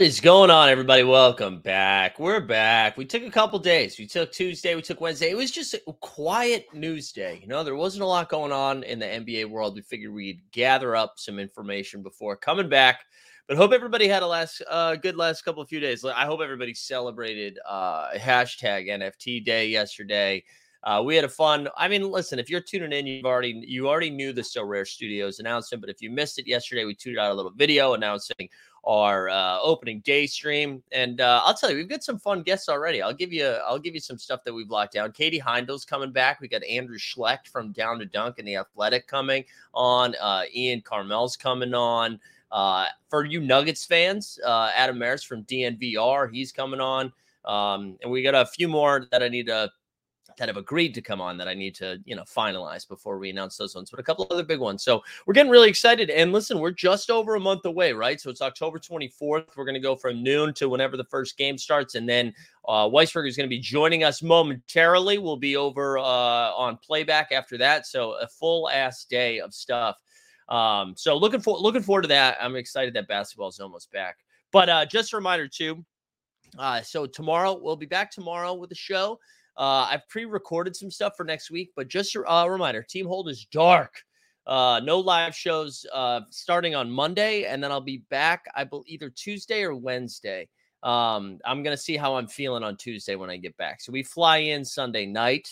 is going on, everybody? Welcome back. We're back. We took a couple days. We took Tuesday, we took Wednesday. It was just a quiet news day. You know, there wasn't a lot going on in the NBA world. We figured we'd gather up some information before coming back. But hope everybody had a last uh, good last couple of few days. I hope everybody celebrated uh, hashtag NFT day yesterday. Uh, we had a fun. I mean, listen, if you're tuning in, you've already you already knew the So Rare Studios announcement. But if you missed it yesterday, we tweeted out a little video announcing our uh, opening day stream. And uh, I'll tell you, we've got some fun guests already. I'll give you, I'll give you some stuff that we've locked down. Katie Heindl's coming back. We got Andrew Schlecht from Down to Dunk and the Athletic coming on. Uh, Ian Karmel's coming on. Uh, for you Nuggets fans, uh, Adam Mares from DNVR, he's coming on. Um, and we got a few more that I need to that have agreed to come on that I need to, you know, finalize before we announce those ones, but a couple other big ones. So we're getting really excited. And listen, we're just over a month away, right? So it's October 24th. We're going to go from noon to whenever the first game starts. And then uh, Weisberg is going to be joining us momentarily. We'll be over uh, on playback after that. So a full ass day of stuff. Um, so looking for looking forward to that. I'm excited that basketball is almost back. But uh, just a reminder too. Uh, so tomorrow we'll be back tomorrow with the show. Uh, I've pre-recorded some stuff for next week, but just a uh, reminder: Team Hold is dark. Uh, no live shows uh, starting on Monday, and then I'll be back. I believe either Tuesday or Wednesday. Um, I'm gonna see how I'm feeling on Tuesday when I get back. So we fly in Sunday night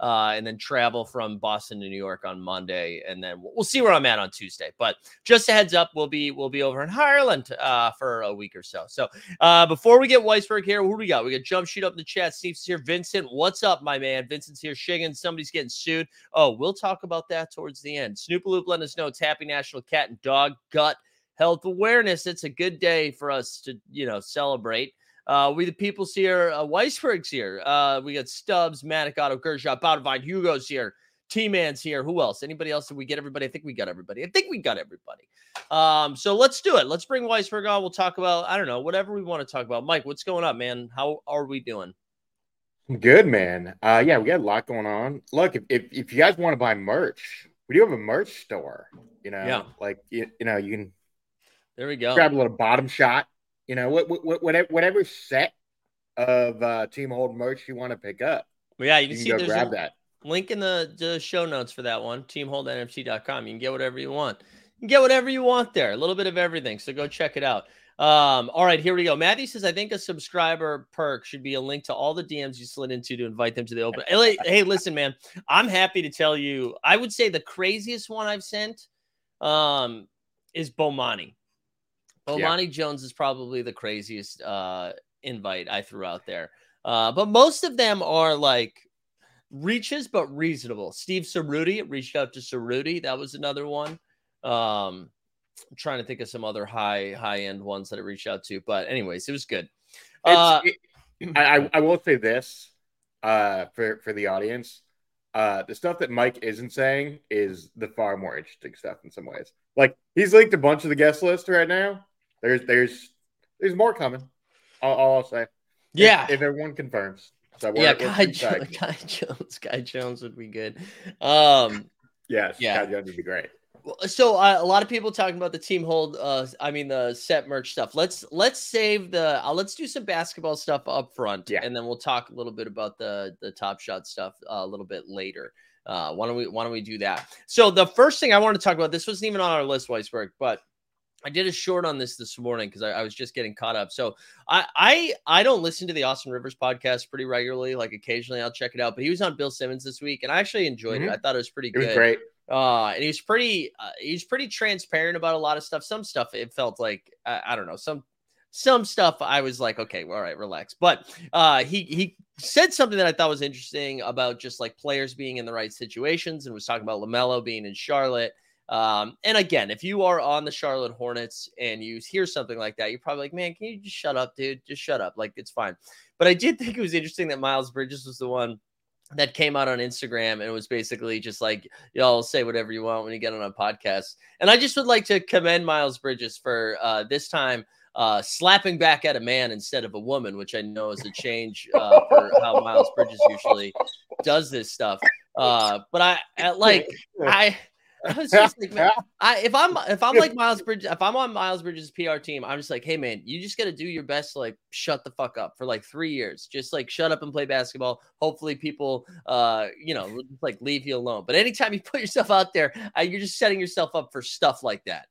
uh, and then travel from Boston to New York on Monday, and then we'll, see where I'm at on Tuesday. But just a heads up, we'll be we'll be over in Ireland uh, for a week or so. So uh, before we get Weisberg here, who do we got? We got Jump Shoot up in the chat. Steve's here. Vincent, what's up, my man? Vincent's here. Shiggin, somebody's getting sued. Oh, we'll talk about that towards the end. Snoopaloop, let us know it's Happy National Cat and Dog Gut Health Awareness. It's a good day for us to you know celebrate. Uh, we the people's here. Uh, Weisberg's here. Uh, we got Stubbs, Matic, Otto, Gershaw, Botavine, Hugo's here. T Man's here. Who else? Anybody else? Did we get everybody? I think we got everybody. I think we got everybody. Um, so let's do it. Let's bring Weisberg on. We'll talk about, I don't know, whatever we want to talk about. Mike, what's going on, man? How are we doing? Good, man. Uh, yeah, we got a lot going on. Look, if, if, if you guys want to buy merch, we do have a merch store. You know, yeah. like, you, you know, you can there we go. Grab a little bottom shot you know, what, what, whatever, whatever set of uh, Team Hold merch you want to pick up. Well, yeah, you can, you can see there's grab a that. link in the, the show notes for that one, teamholdnft.com. You can get whatever you want. You can get whatever you want there, a little bit of everything. So go check it out. Um, all right, here we go. Matthew says, I think a subscriber perk should be a link to all the DMs you slid into to invite them to the open. hey, listen, man, I'm happy to tell you. I would say the craziest one I've sent um, is Bomani. Bomani yeah. Jones is probably the craziest uh, invite I threw out there. Uh, but most of them are like reaches, but reasonable. Steve Cerruti reached out to Cerruti. That was another one. Um, I'm trying to think of some other high high end ones that I reached out to. But anyways, it was good. Uh, it, I, I will say this uh, for for the audience. Uh, the stuff that Mike isn't saying is the far more interesting stuff in some ways. Like he's linked a bunch of the guest list right now, there's there's there's more coming. All, all I'll say. Yeah. If, if everyone confirms. So yeah, Guy, jo- Guy Jones. Guy Jones would be good. Um. Yes. Yeah. Guy Jones would be great. So uh, a lot of people talking about the team hold. Uh, I mean the set merch stuff. Let's let's save the. Uh, let's do some basketball stuff up front, yeah. and then we'll talk a little bit about the the top shot stuff uh, a little bit later. Uh, why don't we why don't we do that? So the first thing I want to talk about. This wasn't even on our list, Weisberg, but I did a short on this this morning because I, I, was just getting caught up. So I, I I don't listen to the Austin Rivers podcast pretty regularly. Like occasionally I'll check it out. But he was on Bill Simmons this week, and I actually enjoyed mm-hmm. it. I thought it was pretty it good. Was great. Uh, and he's pretty uh, he's pretty transparent about a lot of stuff. Some stuff it felt like I, I don't know some some stuff I was like, okay, all right, relax. But uh, he he said something that I thought was interesting about just like players being in the right situations, and was talking about Lamelo being in Charlotte um, and again, if you are on the Charlotte Hornets and you hear something like that, you're probably like, man, can you just shut up, dude? Just shut up. Like, it's fine. But I did think it was interesting that Miles Bridges was the one that came out on Instagram and it was basically just like, y'all say whatever you want when you get on a podcast. And I just would like to commend Miles Bridges for uh, this time uh, slapping back at a man instead of a woman, which I know is a change uh, for how Miles Bridges usually does this stuff. Uh, but I, I like I. I was just like, man, I, if I'm if I'm like Miles Bridges, if I'm on Miles Bridges' PR team, I'm just like, hey man, you just got to do your best to like shut the fuck up for like three years. Just like shut up and play basketball. Hopefully, people, uh, you know, like leave you alone. But anytime you put yourself out there, uh, you're just setting yourself up for stuff like that.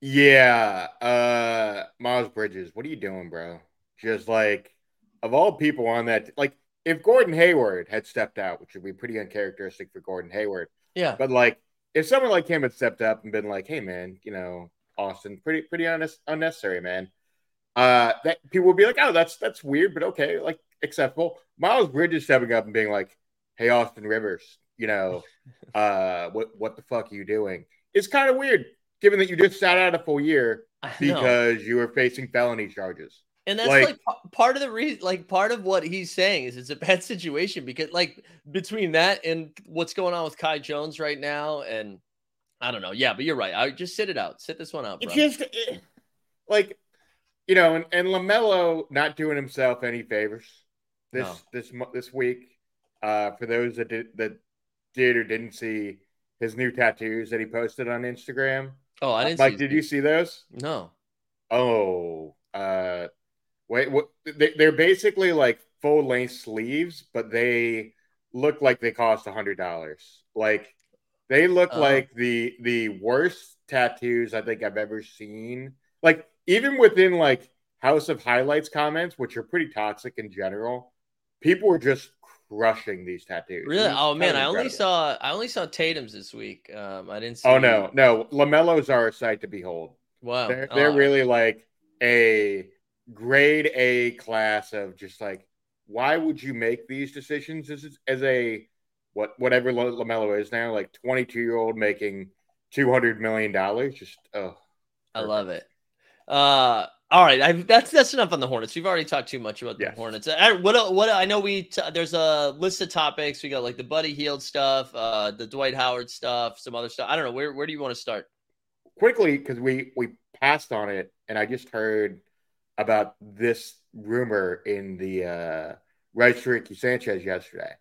Yeah, uh, Miles Bridges, what are you doing, bro? Just like of all people on that, like if Gordon Hayward had stepped out, which would be pretty uncharacteristic for Gordon Hayward, Yeah. but like if someone like him had stepped up and been like, "Hey, man, you know, Austin, pretty pretty honest, unnecessary, man," uh, that people would be like, "Oh, that's that's weird, but okay, like acceptable." Miles Bridges stepping up and being like, "Hey, Austin Rivers, you know, uh, what what the fuck are you doing?" It's kind of weird, given that you just sat out a full year because you were facing felony charges. And that's Like- like, part of the reason, like part of what he's saying is it's a bad situation because, like, between that and what's going on with Kai Jones right now, and I don't know. Yeah, but you're right. I just sit it out. Sit this one out, bro. It's just eh, like you know, and, and Lamelo not doing himself any favors this No. this this week. Uh, for those that did that did or didn't see his new tattoos that he posted on Instagram. oh, I didn't. Mike, see did you see those? No. Oh, uh, wait, what? They, they're basically like full length sleeves, but they look like they cost a hundred dollars. Like they look Oh. like the the worst tattoos I think I've ever seen. Like even within like House of Highlights comments, which are pretty toxic in general, people were just crushing these tattoos. Really? Oh man, I only incredible. saw I only saw Tatum's this week. Um, I didn't see. Oh no, no, Lamelos are a sight to behold. Wow. They're they're Oh, really like a grade A class of just like why would you make these decisions as as a what whatever Lo- Lamelo is now like 22 year old making 200 million dollars just oh I love it. Uh, all right, I, that's that's enough on the Hornets. We've already talked too much about the Yes. Hornets. I, what what I know we t- there's a list of topics. We got like the Buddy Hield stuff, uh, the Dwight Howard stuff, some other stuff. I don't know where where do you want to start? quickly because we we passed on it and I just heard about this rumor in the uh rights to Ricky Sanchez yesterday.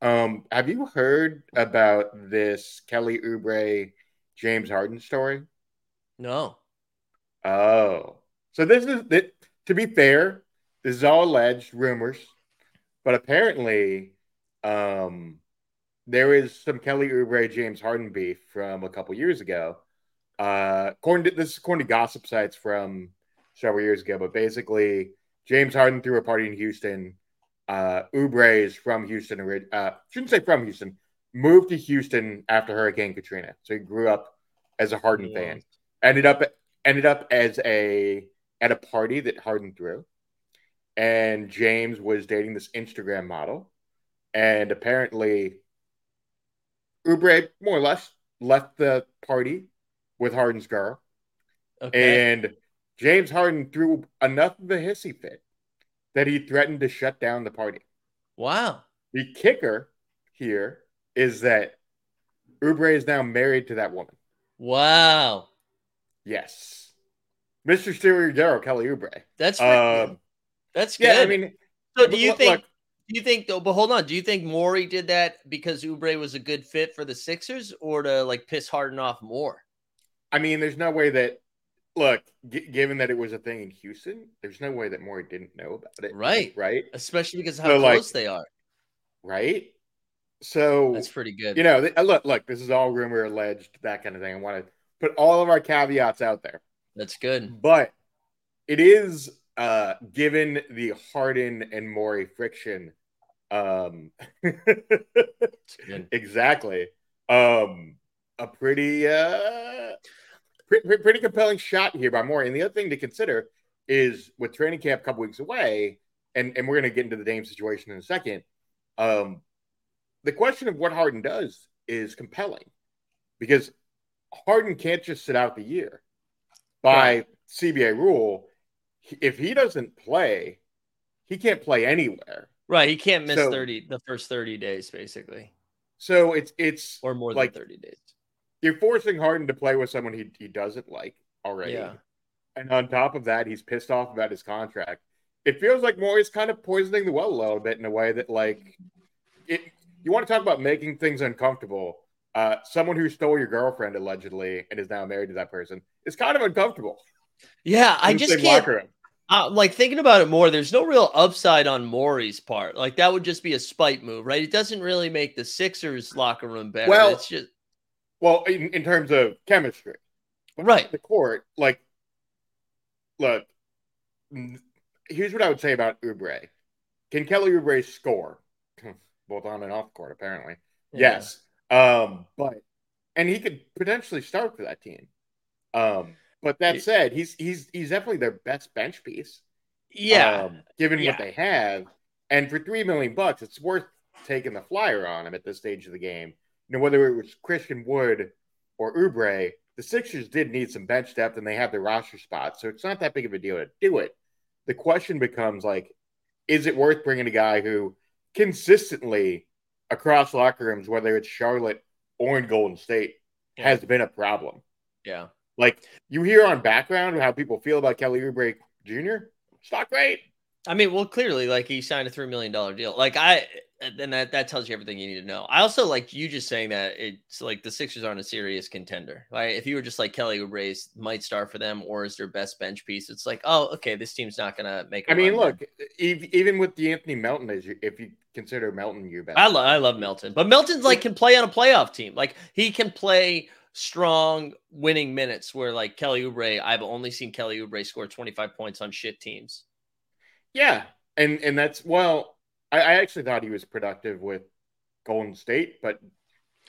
Um, have you heard about this Kelly Oubre James Harden story? No. Oh, so this is. To be fair, this is all alleged rumors, but apparently, um, there is some Kelly Oubre James Harden beef from a couple years ago. Uh, according to this, is according to gossip sites from several years ago, but basically, James Harden threw a party in Houston. Uh, Oubre is from Houston. Uh, shouldn't say from Houston. Moved to Houston after Hurricane Katrina, so he grew up as a Harden Yeah. fan ended up ended up as a at a party that Harden threw, and James was dating this Instagram model, and apparently, Oubre more or less left the party with Harden's girl, Okay. and James Harden threw enough of a hissy fit that he threatened to shut down the party. wow. The kicker here is that Oubre is now married to that woman. Wow. Yes. Mr. Stewie Darrow, Kelly Oubre. That's uh, good. that's good. yeah, I mean, so do you look- think? look, Do you think though? But hold on. Do you think Morey did that because Oubre was a good fit for the Sixers, or to like piss Harden off more? I mean, there's no way that, look, g- given that it was a thing in Houston, there's no way that Morey didn't know about it. Right. Right. Especially because of how So, like- close they are. Right. So, That's pretty good. you know, th- uh, look, look, this is all rumor, alleged, that kind of thing. I want to put all of our caveats out there. That's good. But it is uh given the Harden and Morey friction. Um exactly. Um a pretty uh pretty, pretty compelling shot here by Morey. And the other thing to consider is with training camp a couple weeks away, and, and we're gonna get into the Dame situation in a second. Um the question of what Harden does is compelling because Harden can't just sit out the year by CBA rule. If he doesn't play, he can't play anywhere. Right. He can't miss So- 30 the first 30 days, basically. So it's it's Or more Like- than 30 days. You're forcing Harden to play with someone he, he doesn't like already. Yeah. and on top of that, he's pissed off about his contract. It feels like Morey's kind of poisoning the well a little bit in a way that, like, it. You want to talk about making things uncomfortable? Uh, someone who stole your girlfriend allegedly and is now married to that person is kind of uncomfortable. Yeah, I just can't. room. Uh, like thinking about it more, there's no real upside on Morey's part. Like that would just be a spite move, right? It doesn't really make the Sixers locker room better. Well- it's just Well, in, in terms of chemistry, right. the court, like, look, here's what I would say about Oubre. Can Kelly Oubre score both on and off court? Apparently, yes. Um, but and he could potentially start for that team. Um, but that said, he's he's he's definitely their best bench piece. Yeah. um, given Yeah. what they have, and for three million bucks, it's worth taking the flyer on him at this stage of the game. You know, whether it was Christian Wood or Oubre, the Sixers did need some bench depth, and they have the roster spots, so it's not that big of a deal to do it. The question becomes like, is it worth bringing a guy who consistently across locker rooms, whether it's Charlotte or in Golden State, Yeah. has been a problem? yeah. Like you hear on background how people feel about Kelly Oubre Jr. It's not great. I mean, well, clearly, like he signed a three million dollar deal. Like I, uh, then that that tells you everything you need to know. I also like you just saying that it's like the Sixers aren't a serious contender. Like if you were just like Kelly Oubre's might start for them or is their best bench piece, it's like, oh, okay, this team's not gonna make. I I mean, look, ev- even with the Anthony Melton, as you, if you consider Melton your best, I love I love Melton, but Melton's like can play on a playoff team. Like he can play strong winning minutes. Where like Kelly Oubre, I've only seen Kelly Oubre score twenty five points on shit teams. Yeah, and and that's well, I, I actually thought he was productive with Golden State, but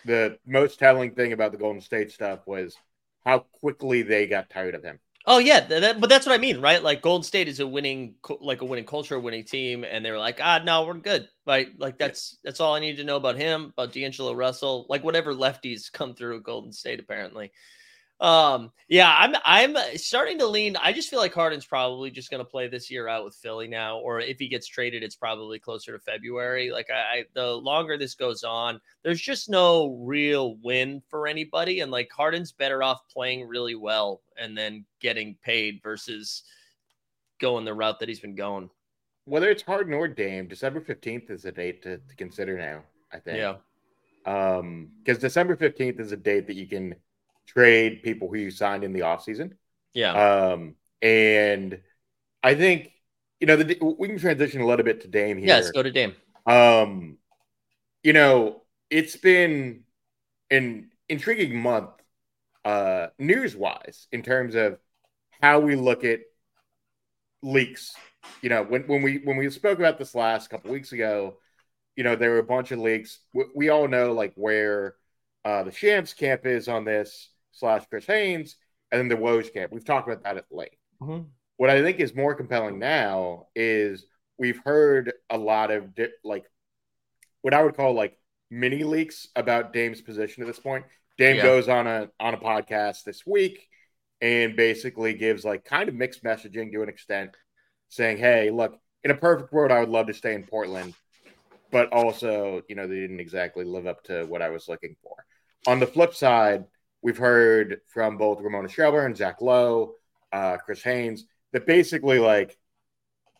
the most telling thing about the Golden State stuff was how quickly they got tired of him. Oh yeah, th- that, but that's what I mean, right? Like Golden State is a winning, like a winning culture, a winning team, and they're like, ah, no, we're good, right? Like that's that's all I need to know about him, about D'Angelo Russell, like whatever lefties come through Golden State, apparently. Um, yeah, I'm I'm starting to lean. I just feel like Harden's probably just going to play this year out with Philly now, or if he gets traded, it's probably closer to February. Like I, I the longer this goes on, there's just no real win for anybody, and like Harden's better off playing really well and then getting paid versus going the route that he's been going. Whether it's Harden or Dame, December fifteenth is a date to, to consider now. I think. Yeah, Um, because December fifteenth is a date that you can trade people who you signed in the offseason. yeah, Um, and I think you know the, we can transition a little bit to Dame here. yes. Go to Dame. Um, you know, it's been an intriguing month, uh, news wise, in terms of how we look at leaks. You know, when, when we when we spoke about this last couple weeks ago, you know, there were a bunch of leaks. We, we all know like where uh, the Shams camp is on this slash Chris Haynes, and then the Woj camp. We've talked about that at length mm-hmm. what I think is more compelling now is we've heard a lot of di- like what I would call like mini leaks about Dame's position at this point. Dame Yeah. goes on a on a podcast this week and basically gives like kind of mixed messaging to an extent, saying, "Hey, look, in a perfect world, I would love to stay in Portland, but also, you know, they didn't exactly live up to what I was looking for." On the flip side, we've heard from both Ramona Shelburne, and Zach Lowe, uh, Chris Haynes that basically like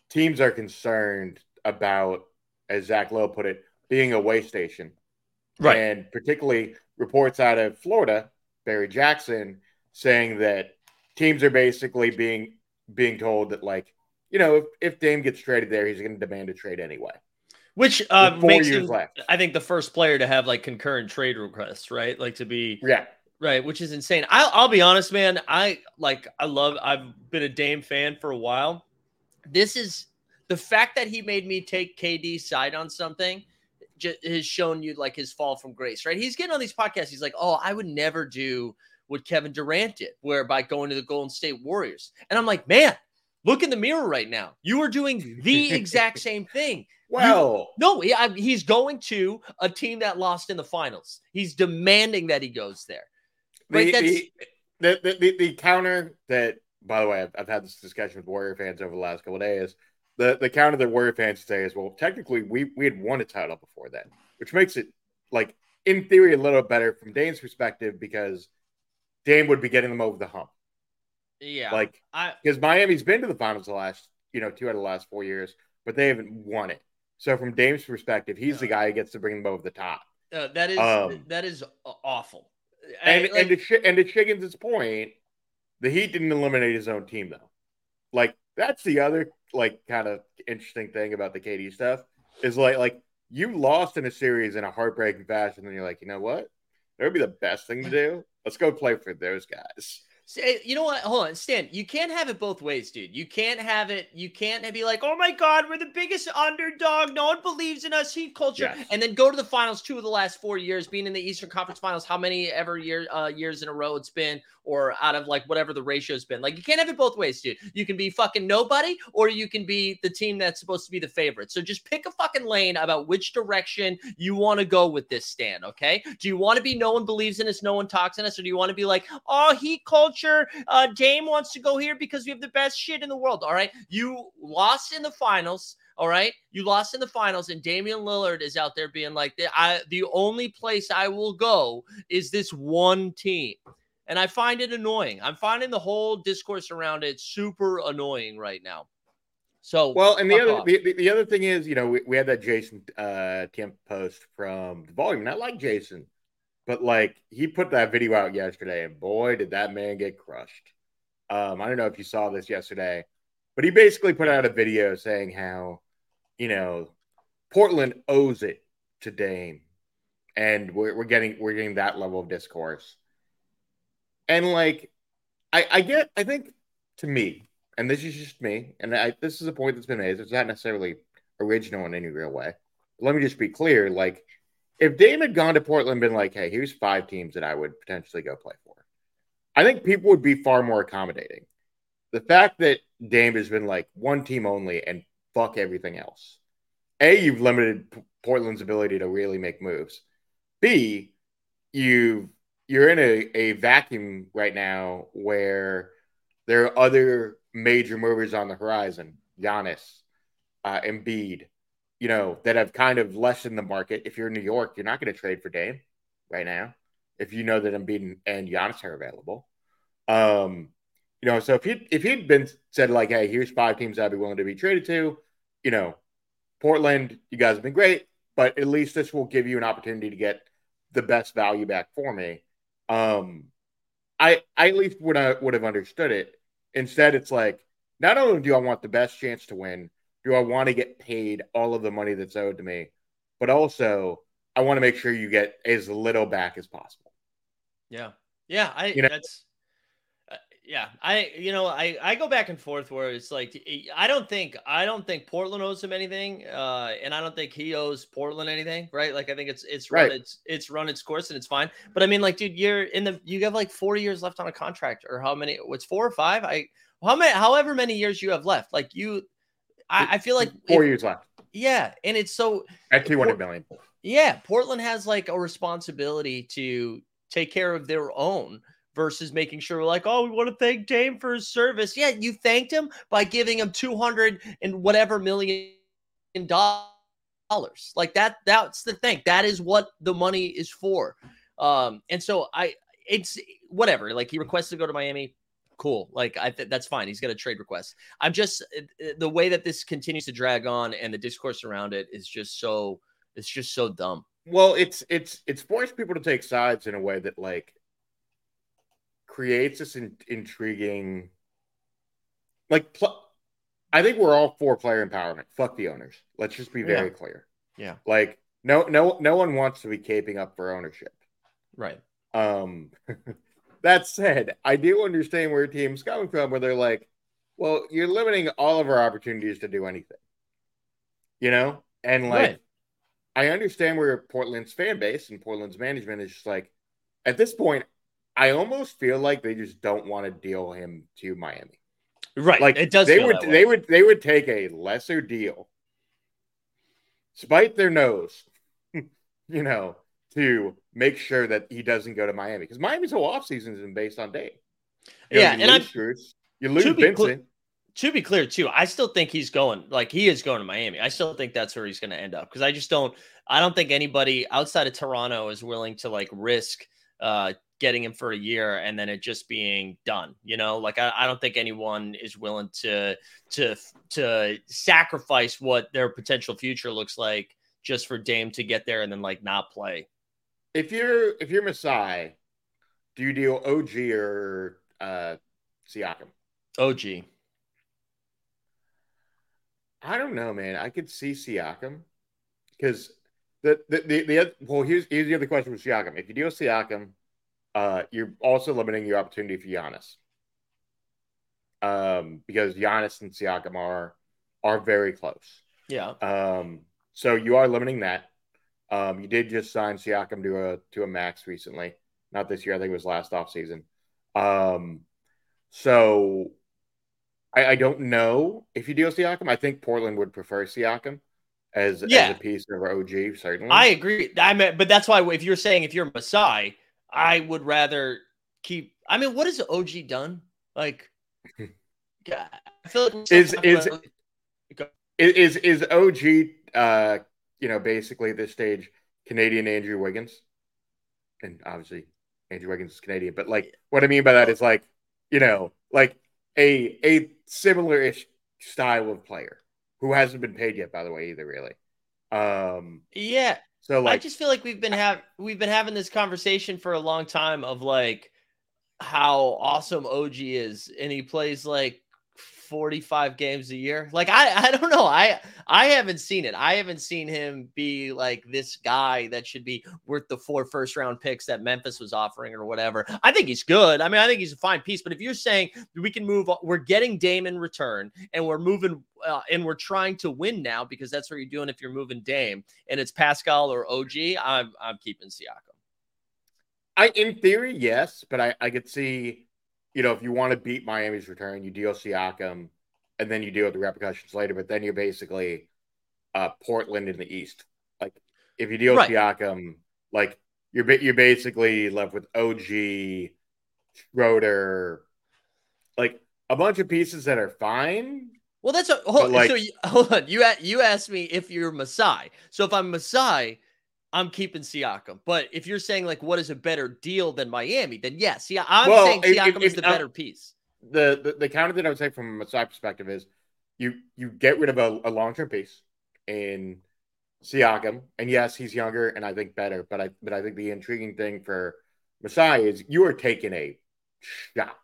teams are concerned about, as Zach Lowe put it, being a way station. Right. And particularly reports out of Florida, Barry Jackson, saying that teams are basically being being told that like, you know, if, if Dame gets traded there, he's going to demand a trade anyway. Which uh, four makes years him, left. I think, the first player to have like concurrent trade requests, right? Like to be Yeah. Right, which is insane. I'll, I'll be honest, man. I like, I love, I've been a Dame fan for a while. This is the fact that he made me take KD's side on something just has shown you like his fall from grace, right? He's getting on these podcasts. He's like, oh, I would never do what Kevin Durant did, where by going to the Golden State Warriors. And I'm like, man, look in the mirror right now. You are doing the exact same thing. Well, No, he, I, he's going to a team that lost in the finals. He's demanding that he goes there. The, the, the, the, the, counter that, by the way, I've, I've had this discussion with Warrior fans over the last couple of days. The the counter that Warrior fans say is, well, technically, we we had won a title before then, which makes it like in theory a little better from Dame's perspective because Dane would be getting them over the hump. Yeah, Like I because Miami's been to the finals the last, you know, two out of the last four years, but they haven't won it. So from Dame's perspective, he's the guy who gets to bring them over the top. uh, that is Um, that is awful. And like- and to and to Chiggins' point, the Heat didn't eliminate his own team though. Like that's the other like kind of interesting thing about the KD stuff is like like you lost in a series in a heartbreaking fashion, and you're like, you know what? That would be the best thing to do. Let's go play for those guys. Say, you know what? Hold on, Stan. You can't have it both ways, dude. You can't have it. You can't be like, "Oh my God, we're the biggest underdog. No one believes in us. Heat culture," Yes. and then go to the finals two of the last four years, being in the Eastern Conference Finals. How many ever year uh, years in a row it's been, or out of like whatever the ratio's been. Like you can't have it both ways, dude. You can be fucking nobody, or you can be the team that's supposed to be the favorite. So just pick a fucking lane about which direction you want to go with this Stan. Okay? Do you want to be no one believes in us, no one talks in us, or do you want to be like, oh, Heat culture? Uh, Dame wants to go here because we have the best shit in the world. All right. You lost in the finals. All right. You lost in the finals, and Damian Lillard is out there being like, the, I, the only place I will go is this one team. And I find it annoying. I'm finding the whole discourse around it super annoying right now. So, Well, and the other the, the, the other thing is, you know, we, we had that Jason uh Temp post from the volume, and I like Jason, but like he put that video out yesterday, and boy, did that man get crushed. Um, I don't know if you saw this yesterday, but he basically put out a video saying how, you know, Portland owes it to Dame, and we're, we're getting we're getting that level of discourse, and like, I I get I think to me, and this is just me, and I, this is a point that's been made. It's not necessarily original in any real way. But let me just be clear: like, if Dame had gone to Portland, and been like, "Hey, here's five teams that I would potentially go play for," I think people would be far more accommodating. The fact that Dame has been like one team only and fuck everything else. A, you've limited P- Portland's ability to really make moves. B, you you're in a, a vacuum right now where there are other major movers on the horizon, Giannis, uh, Embiid, you know, that have kind of lessened the market. If you're in New York, you're not going to trade for Dame right now if you know that Embiid and, and Giannis are available. Um, you know, so if he if he'd been said like, hey, here's five teams I'd be willing to be traded to, you know, Portland, you guys have been great, but at least this will give you an opportunity to get the best value back for me. Um, I I at least would I would have understood it. Instead, it's like not only do I want the best chance to win, do I want to get paid all of the money that's owed to me, but also I want to make sure you get as little back as possible. Yeah. Yeah. I, You know- that's, uh, yeah. I, you know, I, I go back and forth where it's like, I don't think, I don't think Portland owes him anything. Uh, and I don't think he owes Portland anything. Right. Like, I think it's, it's run, Right. it's, it's run its course and it's fine. But I mean, like, dude, you're in the, you have like four years left on a contract or how many, what's four or five? I, how many, however many years you have left, like you, I, I feel like, Four if- years left yeah. And it's so, at two hundred million. yeah, Portland has like a responsibility to take care of their own versus making sure like, oh, we want to thank Dame for his service. Yeah, you thanked him by giving him 200 and whatever million dollars. Like that, that's the thing. That is what the money is for. Um, and so I it's whatever. Like he requested to go to Miami. Cool. Like I th- that's fine. He's got a trade request. I'm just uh, the way that this continues to drag on and the discourse around it is just so it's just so dumb. Well, it's it's it's forced people to take sides in a way that like creates this in, intriguing. Like, pl- I think we're all for player empowerment. Fuck the owners. Let's just be very clear. Yeah. Like, no, no, no one wants to be caping up for ownership. Right. Um, that said, I do understand where teams coming from, where they're like, "Well, you're limiting all of our opportunities to do anything," you know, and like, Right. I understand where Portland's fan base and Portland's management is just like, at this point, I almost feel like they just don't want to deal him to Miami. Right. Like it does they would, they would, they would take a lesser deal, spite their nose, you know, to make sure that he doesn't go to Miami because Miami's whole offseason has been based on Dame. You know, Yeah, you and I'm- you lose To be Vincent. clear- to be clear too, I still think he's going like he is going to Miami. I still think that's where he's going to end up because I just don't I don't think anybody outside of Toronto is willing to like risk uh getting him for a year and then it just being done. You know, like I, I don't think anyone is willing to to to sacrifice what their potential future looks like just for Dame to get there and then like not play. If you're if you're Masai, do you deal OG or uh Siakam? OG. I don't know, man. I could see Siakam because the the the, the other, well here's here's the other question with Siakam. If you deal Siakam, uh, you're also limiting your opportunity for Giannis. Um, because Giannis and Siakam are are very close. Yeah. Um, so you are limiting that. Um, you did just sign Siakam to a to a max recently. Not this year, I think it was last offseason. Um, so I, I don't know if you deal Siakam. I think Portland would prefer Siakam as, Yeah. as a piece of OG, certainly. I agree. I mean, but that's why if you're saying if you're Masai, I would rather keep. I mean, what has OG done? Like, God, I feel like Is- talking is- is is OG uh you know basically at this stage Canadian Andrew Wiggins, and obviously Andrew Wiggins is Canadian, but like what I mean by that is like you know like a a similar ish style of player who hasn't been paid yet by the way either really. Um, yeah. so I just feel like we've been have we've been having this conversation for a long time of like how awesome OG is, and he plays like 45 games a year. Like I I don't know. I I haven't seen it. I haven't seen him be like this guy that should be worth the four first round picks that Memphis was offering or whatever. I think he's good. I mean, I think he's a fine piece. But if you're saying we can move, we're getting Dame in return, and we're moving, uh, and we're trying to win now because that's what you're doing if you're moving Dame, and it's Pascal or OG. I'm I'm keeping Siakam. I in theory yes, but I I could see you know if you want to beat Miami's return, you deal Siakam, and then you deal with the repercussions later. But then you're basically uh Portland in the East. Like if you deal Right. Siakam, like you're you're basically left with OG, Schroeder, like a bunch of pieces that are fine. Well, that's a hold, like- so. You, hold on, you you asked me if you're Masai. So if I'm Masai, I'm keeping Siakam. But if you're saying like what is a better deal than Miami, then yes, yeah, I'm Well, saying if- Siakam if- is the better piece. The, the the counter that I would say from a Masai perspective is you you get rid of a, a long term piece in Siakam, and yes, he's younger and I think better, but I but I think the intriguing thing for Masai is you are taking a shot,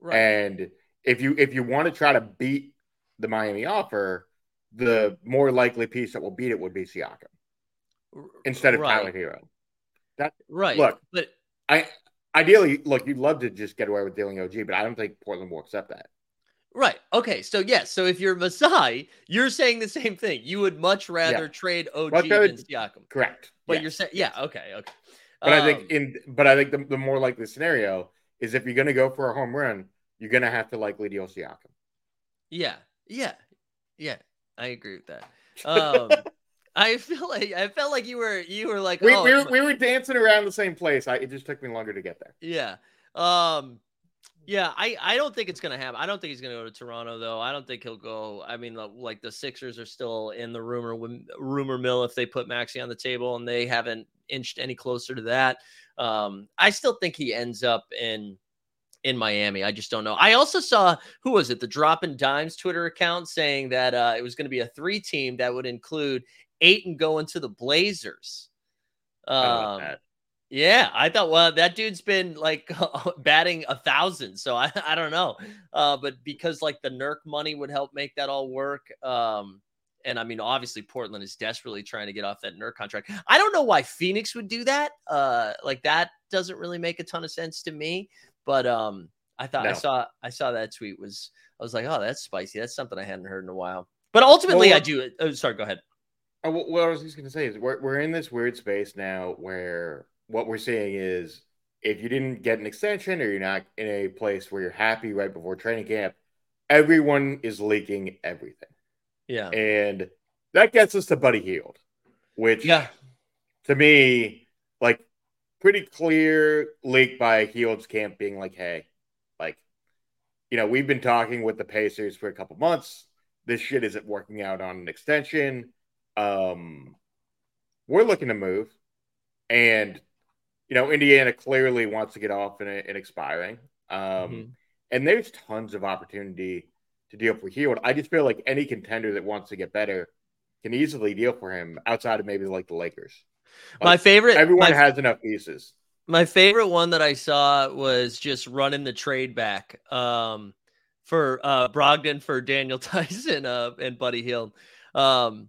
Right. and if you if you want to try to beat the Miami offer, the more likely piece that will beat it would be Siakam instead of right. Tyler Herro. Right. look. but I ideally look, you'd love to just get away with dealing OG, but I don't think Portland will accept that. right. Okay. So yes. So if you're Masai, you're saying the same thing. You would much rather Yeah. trade OG Much rather- than Siakam. Correct. But Yes. you're saying, yeah. Okay. Okay. But I Um, think in but I think the, the more likely scenario is if you're going to go for a home run, you're going to have to likely deal Siakam. Yeah, yeah, yeah. I agree with that. Um, I feel like I felt like you were you were like, We, oh, we, were, we were dancing around the same place. I, it just took me longer to get there. yeah, um, yeah. I I don't think it's gonna happen. I don't think he's gonna go to Toronto though. I don't think he'll go. I mean, like the Sixers are still in the rumor rumor mill if they put Maxey on the table, and they haven't inched any closer to that. Um, I still think he ends up in in Miami. I just don't know. I also saw who was it? The Drop and Dimes Twitter account saying that uh, it was going to be a three team that would include Ayton going to the Blazers. I don't know about Um, yeah, I thought well that dude's been like batting a thousand, so I I don't know, uh, but because like the Nurk money would help make that all work. Um, and I mean, obviously Portland is desperately trying to get off that Nurk contract. I don't know why Phoenix would do that. Uh, like that doesn't really make a ton of sense to me. But um, I thought I saw I saw that tweet was I was like, oh, that's spicy. That's something I hadn't heard in a while. But ultimately, Well, I do. Oh, sorry. Go ahead. Oh, what, I was just going to say is we're, we're in this weird space now where what we're seeing is if you didn't get an extension or you're not in a place where you're happy right before training camp, everyone is leaking everything. Yeah. And that gets us to Buddy Hield, which Yeah. to me, like pretty clear leak by Hield's camp being like, hey, like, you know, we've been talking with the Pacers for a couple months. This shit isn't working out on an extension. Um, we're looking to move. And you know, Indiana clearly wants to get off in, in expiring. Um, Mhm. And there's tons of opportunity to deal for Hield. I just feel like any contender that wants to get better can easily deal for him outside of maybe like the Lakers. My favorite, Everyone my, has enough pieces. my favorite one that I saw was just running the trade back um, for uh, Brogdon for Daniel Tyson uh, and Buddy Hield. Um,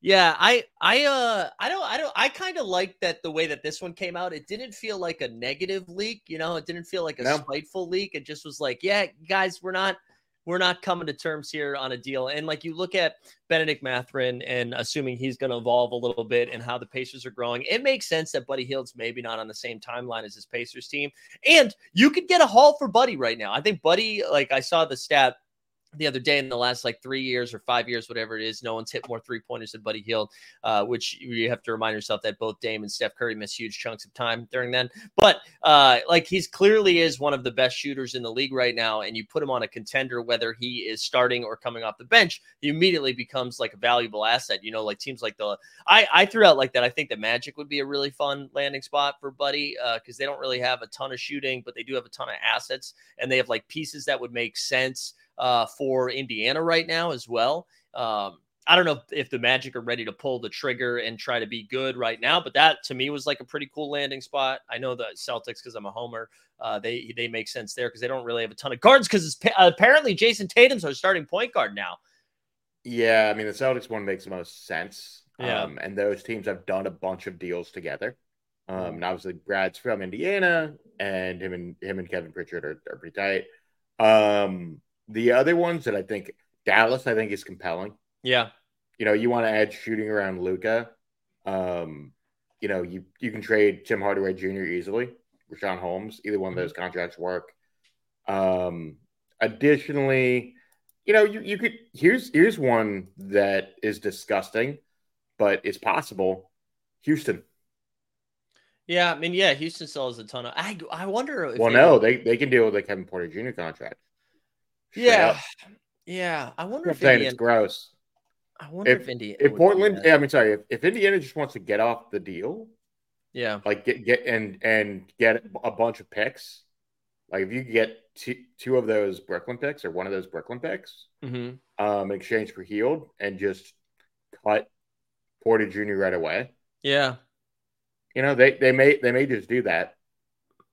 yeah, I, I, uh, I don't, I don't, I kind of like that the way that this one came out. It didn't feel like a negative leak, you know. It didn't feel like a No. spiteful leak. It just was like, yeah, guys, we're not, we're not coming to terms here on a deal. And like you look at Bennedict Mathurin and assuming he's going to evolve a little bit and how the Pacers are growing, it makes sense that Buddy Hield's maybe not on the same timeline as his Pacers team. And you could get a haul for Buddy right now. I think Buddy, like I saw the stat the other day in the last like three years or five years, whatever it is, no one's hit more three pointers than Buddy Hield, uh, which you have to remind yourself that both Dame and Steph Curry miss huge chunks of time during then. But uh, like he's clearly is one of the best shooters in the league right now, and you put him on a contender, whether he is starting or coming off the bench, he immediately becomes like a valuable asset. You know, like teams like the I I threw out like that. I think the Magic would be a really fun landing spot for Buddy because they don't really have a ton of shooting, but they do have a ton of assets, and they have like pieces that would make sense uh, for Indiana right now as well. Um, I don't know if, the Magic are ready to pull the trigger and try to be good right now, but that to me was like a pretty cool landing spot. I know the Celtics because I'm a homer. Uh, they they make sense there because they don't really have a ton of guards because it's apparently Jayson Tatum's our starting point guard now. Yeah, I mean the Celtics one makes the most sense. Yeah. Um, and those teams have done a bunch of deals together. Um, and obviously Brad's from Indiana, and him and him and Kevin Pritchard are, are pretty tight. Um, the other ones that I think Dallas, I think is compelling. Yeah, You know, you want to add shooting around Luka. Um, you know, you you can trade Tim Hardaway Jr. easily, Richaun Holmes. Either one of those contracts work. Um, additionally, you know, you, you could here's here's one that is disgusting, but it's possible. Houston. yeah. I mean, yeah. Houston still has a ton of. I I wonder. If Well, no, they they can deal with the Kevin Porter Jr. contract. Yeah, up. yeah. I wonder I'm if saying Indiana. it's gross. I wonder if, Indiana. If Portland, yeah, I mean, sorry, if, if Indiana just wants to get off the deal, yeah, like get get and and get a bunch of picks, like if you get two, two of those Brooklyn picks or one of those Brooklyn picks, hmm um, in exchange for Hield, and just cut Porter Jr. right away, yeah. you know, they they may they may just do that.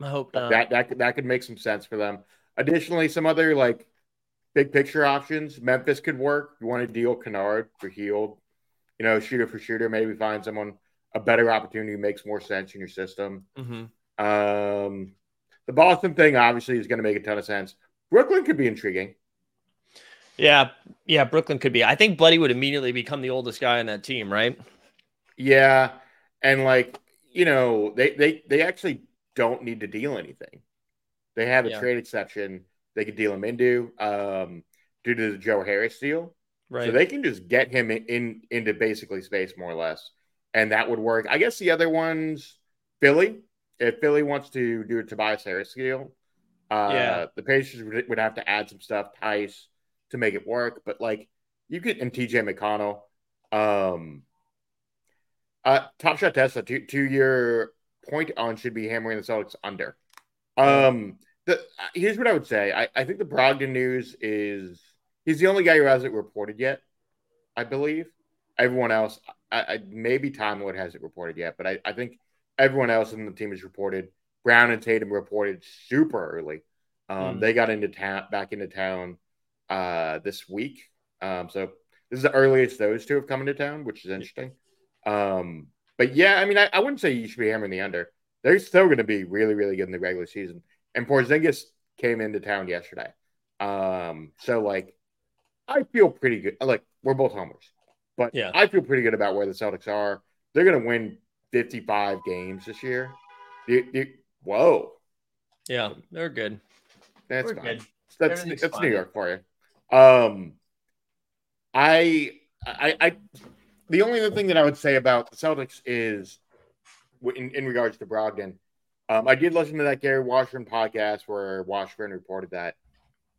I hope not. that that that could make some sense for them. Additionally, some other like big picture options. Memphis could work. You want to deal Kennard for Hield, you know, shooter for shooter. Maybe find someone a better opportunity makes more sense in your system. hmm Um, the Boston thing obviously is going to make a ton of sense. Brooklyn could be intriguing. Yeah, yeah. Brooklyn could be. I think Buddy would immediately become the oldest guy on that team, right? Yeah, and like you know, they they they actually don't need to deal anything. They have a Yeah. trade exception. They could deal him into um, due to the Joe Harris deal. Right. So they can just get him in, in into basically space more or less, and that would work. I guess the other ones, Philly, if Philly wants to do a Tobias Harris deal, uh, Yeah. the Pacers would, would have to add some stuff, Tice, to make it work. But like you could, and TJ McConnell, um, uh, Top Shot Tesla, to, to your point on should be hammering the Celtics under. Um, the here's what I would say. I, I think the Brogdon news is he's the only guy who hasn't reported yet. I believe everyone else, I, I maybe Time Lord hasn't reported yet, but I, I think everyone else in the team has reported. Brown and Tatum reported super early. Um, Mm. They got into town, back into town uh, this week. Um, so this is the earliest those two have come into town, which is interesting. Um, but yeah, I mean, I, I wouldn't say you should be hammering the under. They're still going to be really, really good in the regular season. And Porzingis came into town yesterday. Um, so like, I feel pretty good. Like we're both homers, but Yeah. I feel pretty good about where the Celtics are. They're going to win 55 games this year. You- you- whoa, yeah, they're good. that's We're fine. good. That's that's fine. New York for you. Um, I, I, I, the only other thing that I would say about the Celtics is, in, in regards to Brogdon, um, I did listen to that Gary Washburn podcast where Washburn reported that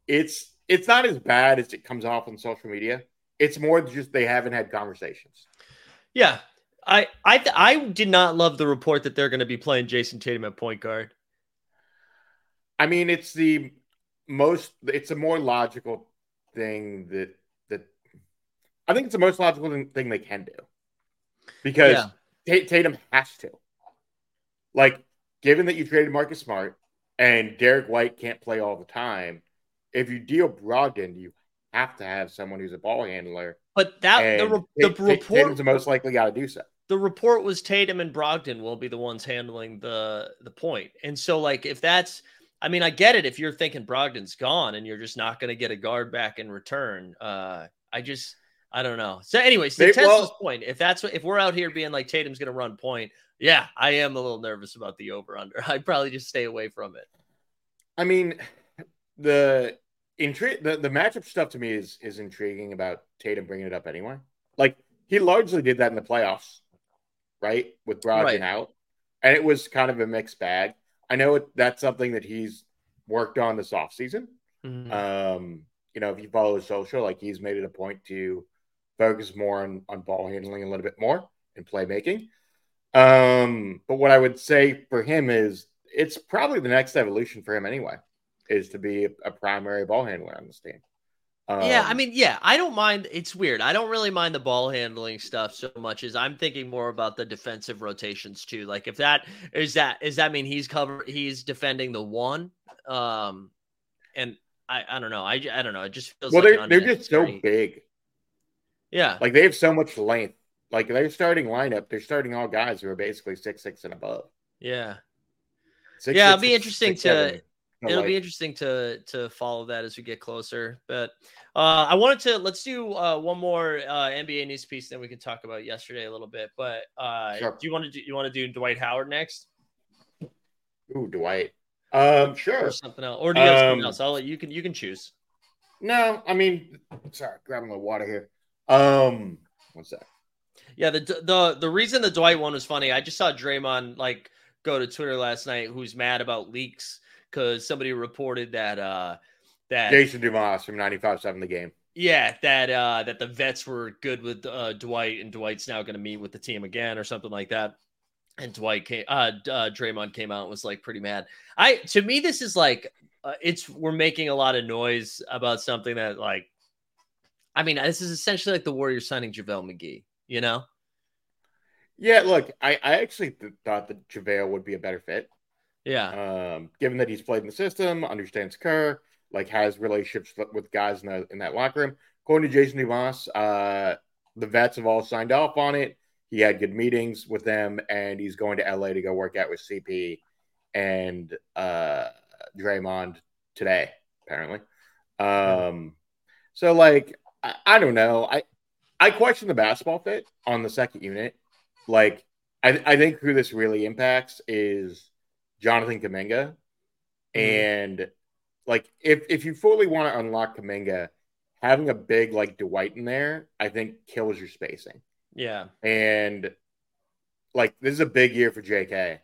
it's it's not as bad as it comes off on social media. It's more just they haven't had conversations. Yeah. I I th- I did not love the report that they're going to be playing Jayson Tatum at point guard. I mean, it's the most. It's a more logical thing that that I think it's the most logical thing they can do because Yeah. Ta- Tatum has to. Like, given that you traded Marcus Smart and Derrick White can't play all the time, if you deal Brogdon, you have to have someone who's a ball handler. But that the, re- the report Tatum's the most likely guy to do so. the report was Tatum and Brogdon will be the ones handling the the point. And so like if that's I mean I get it if you're thinking Brogdon's gone and you're just not going to get a guard back in return. Uh I just I don't know. So anyways, to Tesla's well- point, if that's what if we're out here being like Tatum's going to run point, yeah, I am a little nervous about the over under. I'd probably just stay away from it. I mean, the intri- the the matchup stuff to me is is intriguing about Tatum bringing it up anyway. Like he largely did that in the playoffs, right? With Brogdon Right. out, and it was kind of a mixed bag. I know it, that's something that he's worked on this offseason. Mhm. Um, you know, if you follow his social, like he's made it a point to focus more on, on ball handling a little bit more and playmaking. Um, but what I would say for him is it's probably the next evolution for him anyway, is to be a, primary ball handler on this team. yeah, I Um, mean, yeah, I don't mind. It's weird. I don't really mind the ball handling stuff so much as I'm thinking more about the defensive rotations too. Like if that is that is that mean he's cover he's defending the one, um, and I I don't know. I, I don't know. It just feels well, like they're they're just so big. Yeah, Like they have so much length. Like their starting lineup, they're starting all guys who are basically six six and above. yeah. Six, Yeah, it'll be six, interesting six, to-. It'll like, be interesting to to follow that as we get closer. But uh, I wanted to let's do uh, one more uh, NBA news piece, then we can talk about yesterday a little bit. But uh, Sure. do you want to do you want to do Dwight Howard next? Ooh, Dwight. Um, sure. or something else, or do you have something Um, else? I'll let you can you can choose. No, I mean, sorry, grabbing a little water here. Um, one that? Yeah, the the the reason the Dwight one was funny, I just saw Draymond like go to Twitter last night, who's mad about leaks because somebody reported that uh that Jason Dumas from 95.7 The Game. yeah that uh that the vets were good with uh Dwight and Dwight's now going to meet with the team again or something like that. And Dwight came, uh, uh, Draymond came out and was like pretty mad. I to me this is like uh, it's we're making a lot of noise about something that like, I mean this is essentially like the Warriors signing JaVale McGee. You know, Yeah, look, I, I actually th- thought that JaVale would be a better fit. yeah, Um, given that he's played in the system, understands Kerr, like has relationships with- guys in, the, in that locker room. According to Jason Dumas, uh, the vets have all signed off on it. He had good meetings with them, and he's going to LA to go work out with CP and uh, Draymond today, apparently. Um, so like, I, I don't know. I I question the basketball fit on the second unit. Like, I, I think who this really impacts is Jonathan Kuminga. And like if if you fully want to unlock Kuminga, having a big like Dwight in there, I think kills your spacing. yeah, And like this is a big year for JK.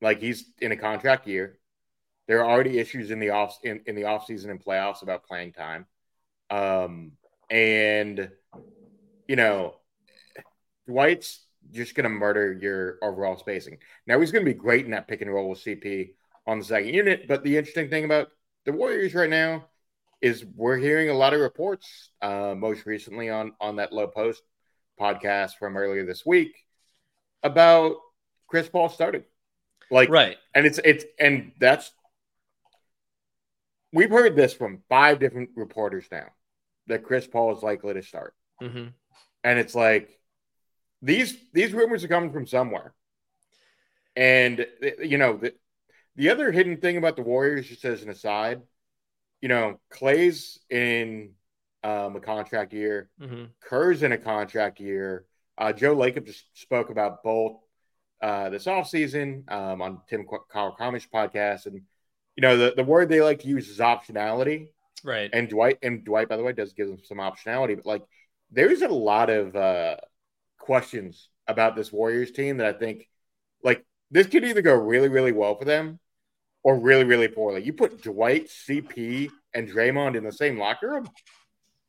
Like he's in a contract year. There are already issues in the off in, in the off season and playoffs about playing time. Um and you know Dwight's just gonna murder your overall spacing. Now he's gonna be great in that pick and roll with CP on the second unit, but the interesting thing about the Warriors right now is we're hearing a lot of reports, uh, most recently on on that low post podcast from earlier this week about Chris Paul starting. Like, right. and it's it's and that's we've heard this from five different reporters now that Chris Paul is likely to start, hmm and it's like these these rumors are coming from somewhere, and you know the the other hidden thing about the Warriors, just as an aside, you know Clay's in um, a contract year. hmm Kerr's in a contract year. Uh, Joe Lacob just spoke about both uh, this offseason um, on Tim Kawakami podcast. And, you know, the, the word they like to use is optionality. Right. And Dwight, and Dwight, by the way, does give them some optionality. But, like, there's a lot of uh, questions about this Warriors team that I think, like, this could either go really, really well for them or really, really poorly. You put Dwight, CP, and Draymond in the same locker room.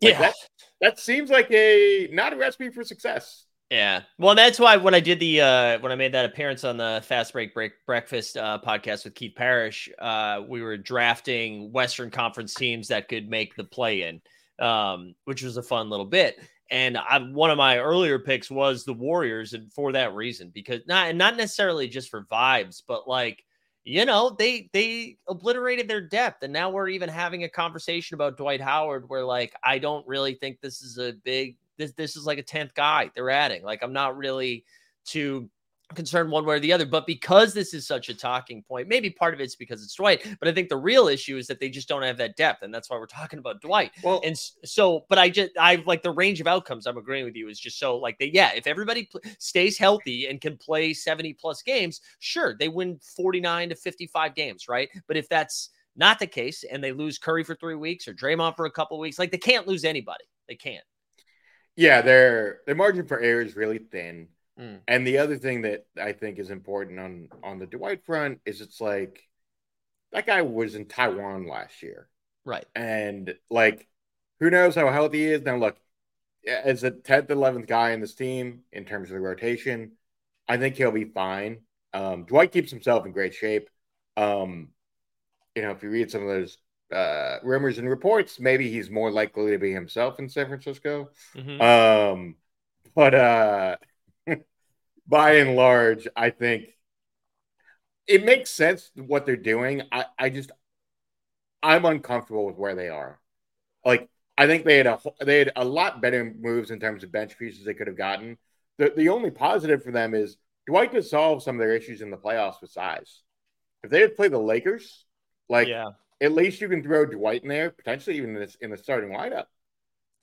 Like, yeah. that, that seems like a not a recipe for success. Yeah. Well, that's why when I did the uh when I made that appearance on the Fast Break Break Breakfast uh podcast with Keith Parrish, uh we were drafting Western Conference teams that could make the play in. Um, which was a fun little bit. And I, one of my earlier picks was the Warriors, and for that reason, because not not necessarily just for vibes, but like you know they they obliterated their depth, and now we're even having a conversation about Dwight Howard, where like I don't really think this is a big this this is like a 10th guy they're adding. Like I'm not really too concerned one way or the other. But because this is such a talking point, maybe part of it's because it's Dwight. But I think the real issue is that they just don't have that depth, and that's why we're talking about Dwight. Well, And so, but I just I've like the range of outcomes. I'm agreeing with you is just so like they yeah. If everybody pl- stays healthy and can play 70 plus games, sure they win 49 to 55 games, right? But if that's not the case and they lose Curry for three weeks or Draymond for a couple of weeks, like they can't lose anybody. They can't. yeah, their their margin for error is really thin. Mm. And the other thing that I think is important on on the Dwight front is it's like that guy was in Taiwan last year, Right. and like who knows how healthy he is. Now, look, as a tenth, eleventh guy in this team in terms of the rotation, I think he'll be fine. Um, Dwight keeps himself in great shape. Um, you know, if you read some of those uh, rumors and reports, maybe he's more likely to be himself in San Francisco. Mhm. Um, but uh, by and large, I think it makes sense what they're doing. I, I just I'm uncomfortable with where they are. Like I think they had a they had a lot better moves in terms of bench pieces they could have gotten. The the only positive for them is Dwight could solve some of their issues in the playoffs with size. If they had played the Lakers, like yeah. at least you can throw Dwight in there, potentially even in, this, in the starting lineup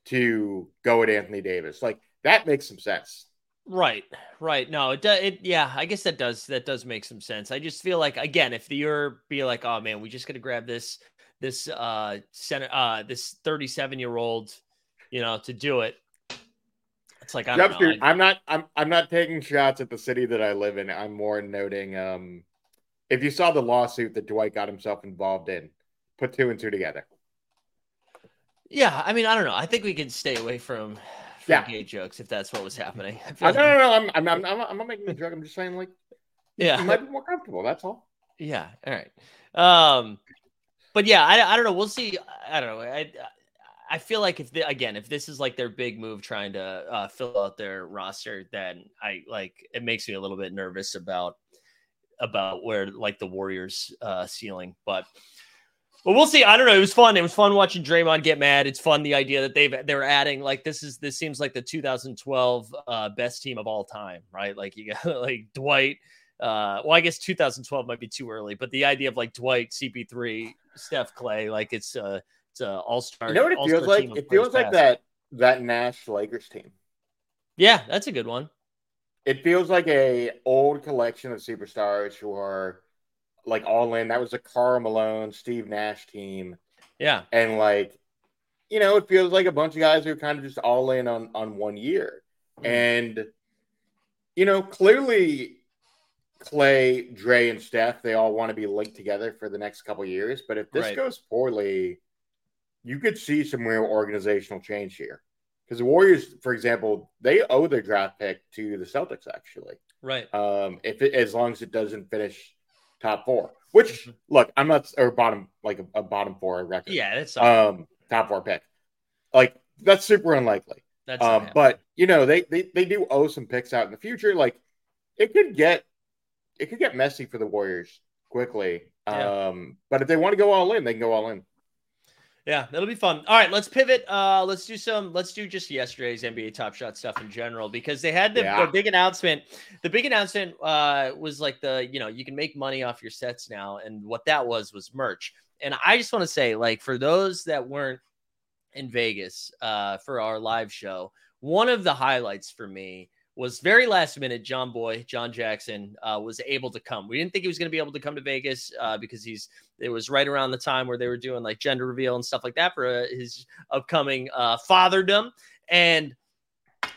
to go at Anthony Davis. Like that makes some sense. Right, right. No, it does. It yeah, I guess that does that does make some sense. I just feel like again, if you're be like, oh man, we just got to grab this this uh center uh this 37 year old, you know, to do it. It's like I don't know. Jeffrey, I- I'm not I'm I'm not taking shots at the city that I live in. I'm more noting um if you saw the lawsuit that Dwight got himself involved in, put two and two together. yeah, I mean, I don't know. I think we can stay away from, Yeah. gay jokes if that's what was happening. I Uh, no, like- no, no, I'm, I'm, I'm, I'm, not making a joke. I'm just saying, like, yeah, you might be more comfortable. That's all. Yeah. All right. Um, but yeah, I, I don't know. We'll see. I don't know. I I feel like if the, again, if this is like their big move trying to uh, fill out their roster, then I like it makes me a little bit nervous about about where like the Warriors uh ceiling. But but we'll see. I don't know. It was fun. It was fun watching Draymond get mad. It's fun the idea that they've they're adding like this is this seems like the 2012 uh best team of all time, right? Like you got like Dwight, uh, well, I guess 2012 might be too early, but the idea of like Dwight, CP3, Steph Clay, like it's uh it's a all star. You know what it feels like? It feels like that that Nash Lakers team. Yeah, that's a good one. It feels like a old collection of superstars who are like all in. That was a Karl Malone, Steve Nash team, Yeah, and like, you know, it feels like a bunch of guys who are kind of just all in on on one year, Mhm. and you know, clearly. Clay, Dre, and Steph, they all want to be linked together for the next couple years. But if this Right. goes poorly, you could see some real organizational change here. Because the Warriors, for example, they owe their draft pick to the Celtics, actually. right. Um, if it, as long as it doesn't finish top four, which look, I'm not or bottom like a, a bottom four record. Yeah, that's Um, top four pick, like that's super unlikely. that's Um, but you know they, they they do owe some picks out in the future. Like it could get it could get messy for the Warriors quickly. Yeah. Um, but if they want to go all in, they can go all in. Yeah, that'll be fun. All right, let's pivot. Uh, let's do some. Let's do just yesterday's NBA Top Shot stuff in general because they had the, Yeah. the big announcement. The big announcement uh, was like the you know you can make money off your sets now, and what that was was merch. And I just want to say, like, for those that weren't in Vegas uh, for our live show, one of the highlights for me was very last minute. John Boy, John Jackson, uh, was able to come. We didn't think he was going to be able to come to Vegas uh, because he's it was right around the time where they were doing like gender reveal and stuff like that for uh, his upcoming uh, fatherdom. And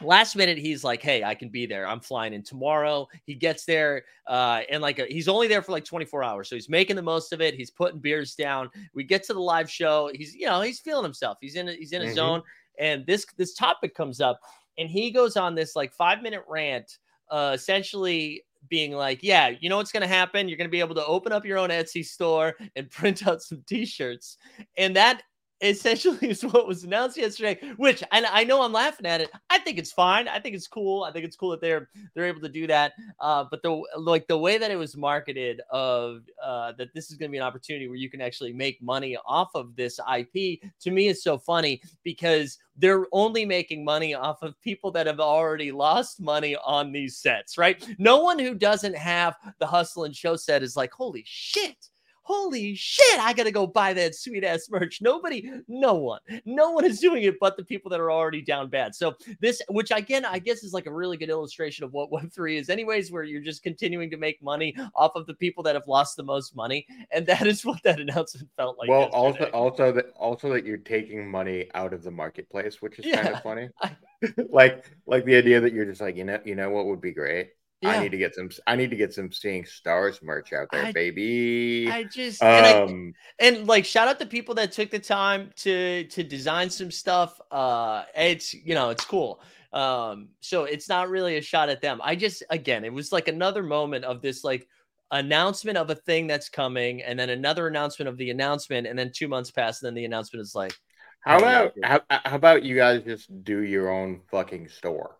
last minute, he's like, "Hey, I can be there. I'm flying in tomorrow." He gets there, uh, and like a, he's only there for like 24 hours, so he's making the most of it. He's putting beers down. We get to the live show. He's you know he's feeling himself. He's in he's in a Mhm. zone, and this this topic comes up. And he goes on this like five minute rant, uh, essentially being like, yeah, you know what's going to happen? You're going to be able to open up your own Etsy store and print out some t-shirts. And that essentially is what was announced yesterday which and i know i'm laughing at it. I think it's fine. I think it's cool. I think it's cool that they're they're able to do that. Uh, but the like the way that it was marketed of uh, that this is going to be an opportunity where you can actually make money off of this ip to me is so funny because they're only making money off of people that have already lost money on these sets right? No one who doesn't have the hustle and show set is like holy shit holy shit, I gotta go buy that sweet ass merch. Nobody, no one, no one is doing it but the people that are already down bad. So this, which again, I guess is like a really good illustration of what Web3 is, anyways, where you're just continuing to make money off of the people that have lost the most money. And that is what that announcement felt like. Well, yesterday. also also that also that you're taking money out of the marketplace, which is kind of funny. like like the idea that you're just like, you know, you know what would be great? I need to get some I need to get some seeing stars merch out there, I- baby. I just and I- um and like shout out to people that took the time to to design some stuff uh it's you know it's cool. Um so it's not really a shot at them. I just again it was like another moment of this like announcement of a thing that's coming and then another announcement of the announcement and then two months pass and then the announcement is like how about how, how about you guys just do your own fucking store?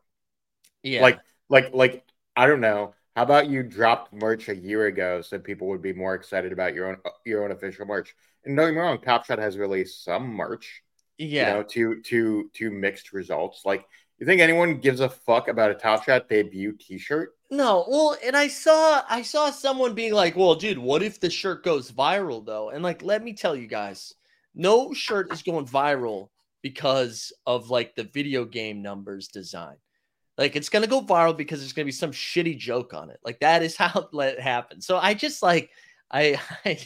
yeah. Like like like I don't know. How about you dropped merch a year ago so people would be more excited about your own your own official merch? And don't get me wrong, Top Shot has released some merch, yeah you know, to to to mixed results. Like you think anyone gives a fuck about a Top Shot debut T-shirt? No, well, and I saw I saw someone being like, "Well, dude, what if the shirt goes viral though?" And like, let me tell you guys, no shirt is going viral because of like the video game numbers design. Like it's gonna go viral because there's gonna be some shitty joke on it. Like that is how it let it happen. So I just like I I,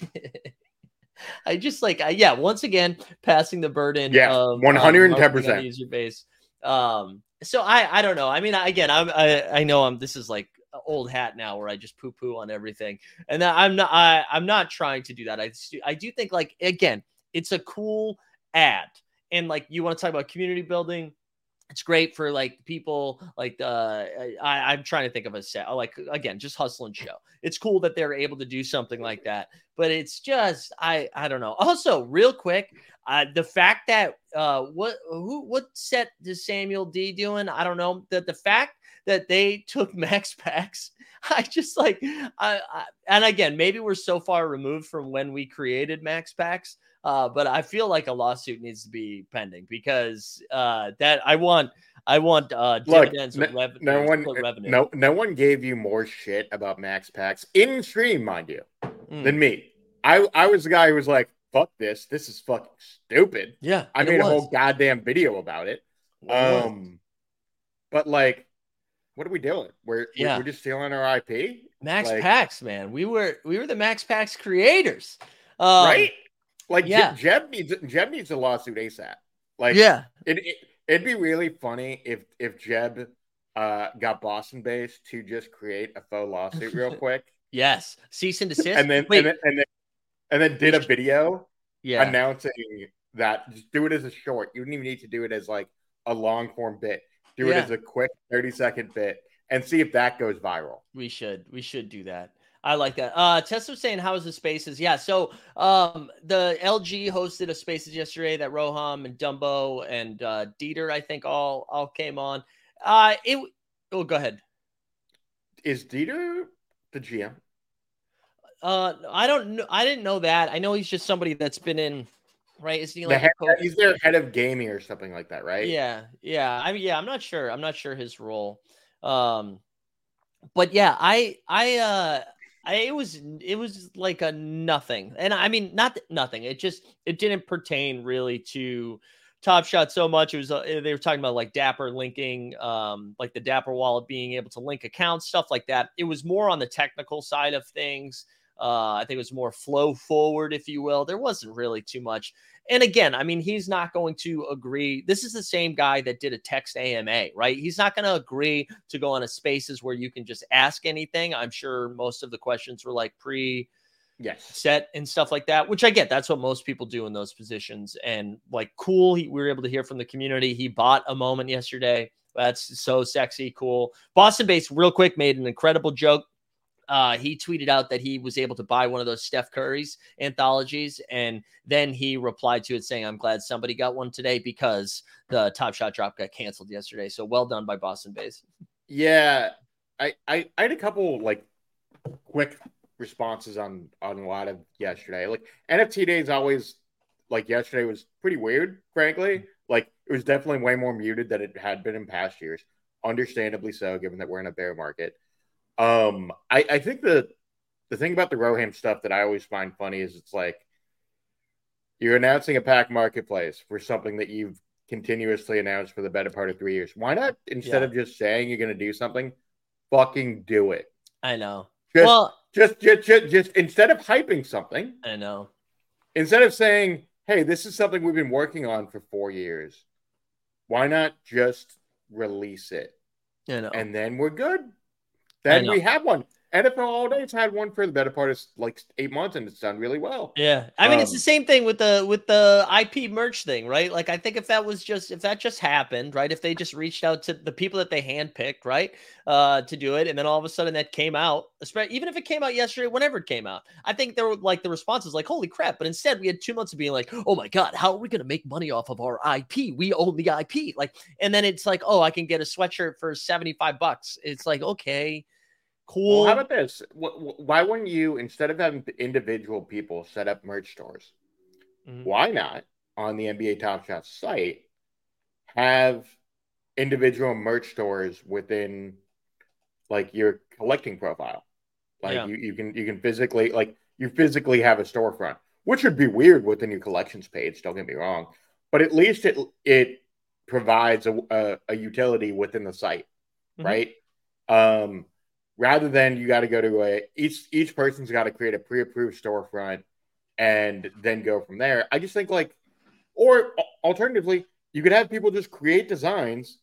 I just like I, yeah. Once again, passing the burden. Yeah, um, 110%. marketing on User base. Um. So I I don't know. I mean, again, I'm I I know I'm. This is like old hat now where I just poo poo on everything, and I'm not. I I'm not trying to do that. I I do think like again, it's a cool ad, and like you want to talk about community building it's great for like people like uh I, i'm trying to think of a set oh, like again just hustle and show it's cool that they're able to do something like that but it's just i i don't know. Also real quick uh the fact that uh what who what set is samuel d doing? I don't know that the fact that they took max packs i just like I, I and again maybe we're so far removed from when we created max packs uh, but I feel like a lawsuit needs to be pending because uh, that I want I want uh, Look, dividends no- or rev- No one, revenue. no, no one gave you more shit about Max Packs in stream, mind you, Mm. than me. I, I was the guy who was like, "Fuck this! This is fucking stupid." yeah, I made a whole goddamn video about it. Um, but like, what are we doing? We're we're- Yeah. we're just stealing our IP, Max like- Packs, man. We were we were the Max Packs creators, um, right? Like, yeah. Je- Jeb needs Jeb needs a lawsuit asap. Like, yeah, it, it it'd be really funny if if Jeb uh got Boston Base to just create a faux lawsuit real quick, yes. Cease and desist. and then wait, and then and then, and then did a video yeah, announcing that just do it as a short. You don't even need to do it as like a long form bit. Do it as a quick 30 second bit and see if that goes viral. We should. We should do that. I like that. Uh Tessa was saying, how is the spaces? Yeah. So um the LG hosted a spaces yesterday that Roham and Dumbo and uh Dieter, I think, all all came on. Uh it oh go ahead. Is Dieter the GM? Uh I don't know. I didn't know that. I know he's just somebody that's been in right. Isn't he like a head, he's their head of gaming or something like that, right? Yeah, yeah. I mean, yeah, I'm not sure. I'm not sure his role. Um, but yeah, I, I, uh, I, it was, it was like a nothing, and I mean, not th- nothing. It just, it didn't pertain really to Top Shot so much. It was, uh, they were talking about like Dapper linking, um, like the Dapper wallet being able to link accounts, stuff like that. It was more on the technical side of things. Uh, I think it was more flow forward, if you will. There wasn't really too much. And again, I mean, he's not going to agree. This is the same guy that did a text AMA, right? He's not going to agree to go on a spaces where you can just ask anything. I'm sure most of the questions were like pre Yes. set and stuff like that, which I get. That's what most people do in those positions. And like, cool. He, we were able to hear from the community. He bought a moment yesterday. That's so sexy, cool. Boston Base, real quick, made an incredible joke. Uh, he tweeted out that he was able to buy one of those Steph Curry's anthologies, and then he replied to it saying, "I'm glad somebody got one today because the Top Shot drop got canceled yesterday." So well done by Boston Base. Yeah, I, I I had a couple like quick responses on on a lot of yesterday. Like NFT days always like yesterday was pretty weird, frankly. Like it was definitely way more muted than it had been in past years. Understandably so, given that we're in a bear market. Um, I, I think the the thing about the Roham stuff that I always find funny is it's like you're announcing a pack marketplace for something that you've continuously announced for the better part of three years. Why not instead Yeah. of just saying you're going to do something, fucking do it. I know. Just, well, just, just, just, just instead of hyping something, I know. instead of saying, "Hey, this is something we've been working on for four years," why not just release it You know. and then we're good? Then we have one. NFL All Day's had one for the better part of like eight months, and it's done really well. Yeah, I mean it's the Um, same thing with the with the IP merch thing, right? Like I think if that was just if that just happened, right? If they just reached out to the people that they handpicked, right, uh, to do it, and then all of a sudden that came out, especially even if it came out yesterday, whenever it came out, I think there were like the response was like, "Holy crap!" But instead, we had two months of being like, "Oh my god, how are we going to make money off of our IP? We own the IP." Like, and then it's like, "Oh, I can get a sweatshirt for seventy five bucks." It's like, okay, cool. Well, how about this? Wh- wh- Why wouldn't you, instead of having individual people set up merch stores, Mhm. why not on the NBA Top Shot site have individual merch stores within like your collecting profile? Like Yeah. you, you can you can physically like you physically have a storefront, which would be weird within your collections page. Don't get me wrong, but at least it it provides a a, a utility within the site, Mhm. right? Um, rather than you got to go to a each each person's got to create a pre-approved storefront and then go from there. I just think like, or alternatively, you could have people just create designs,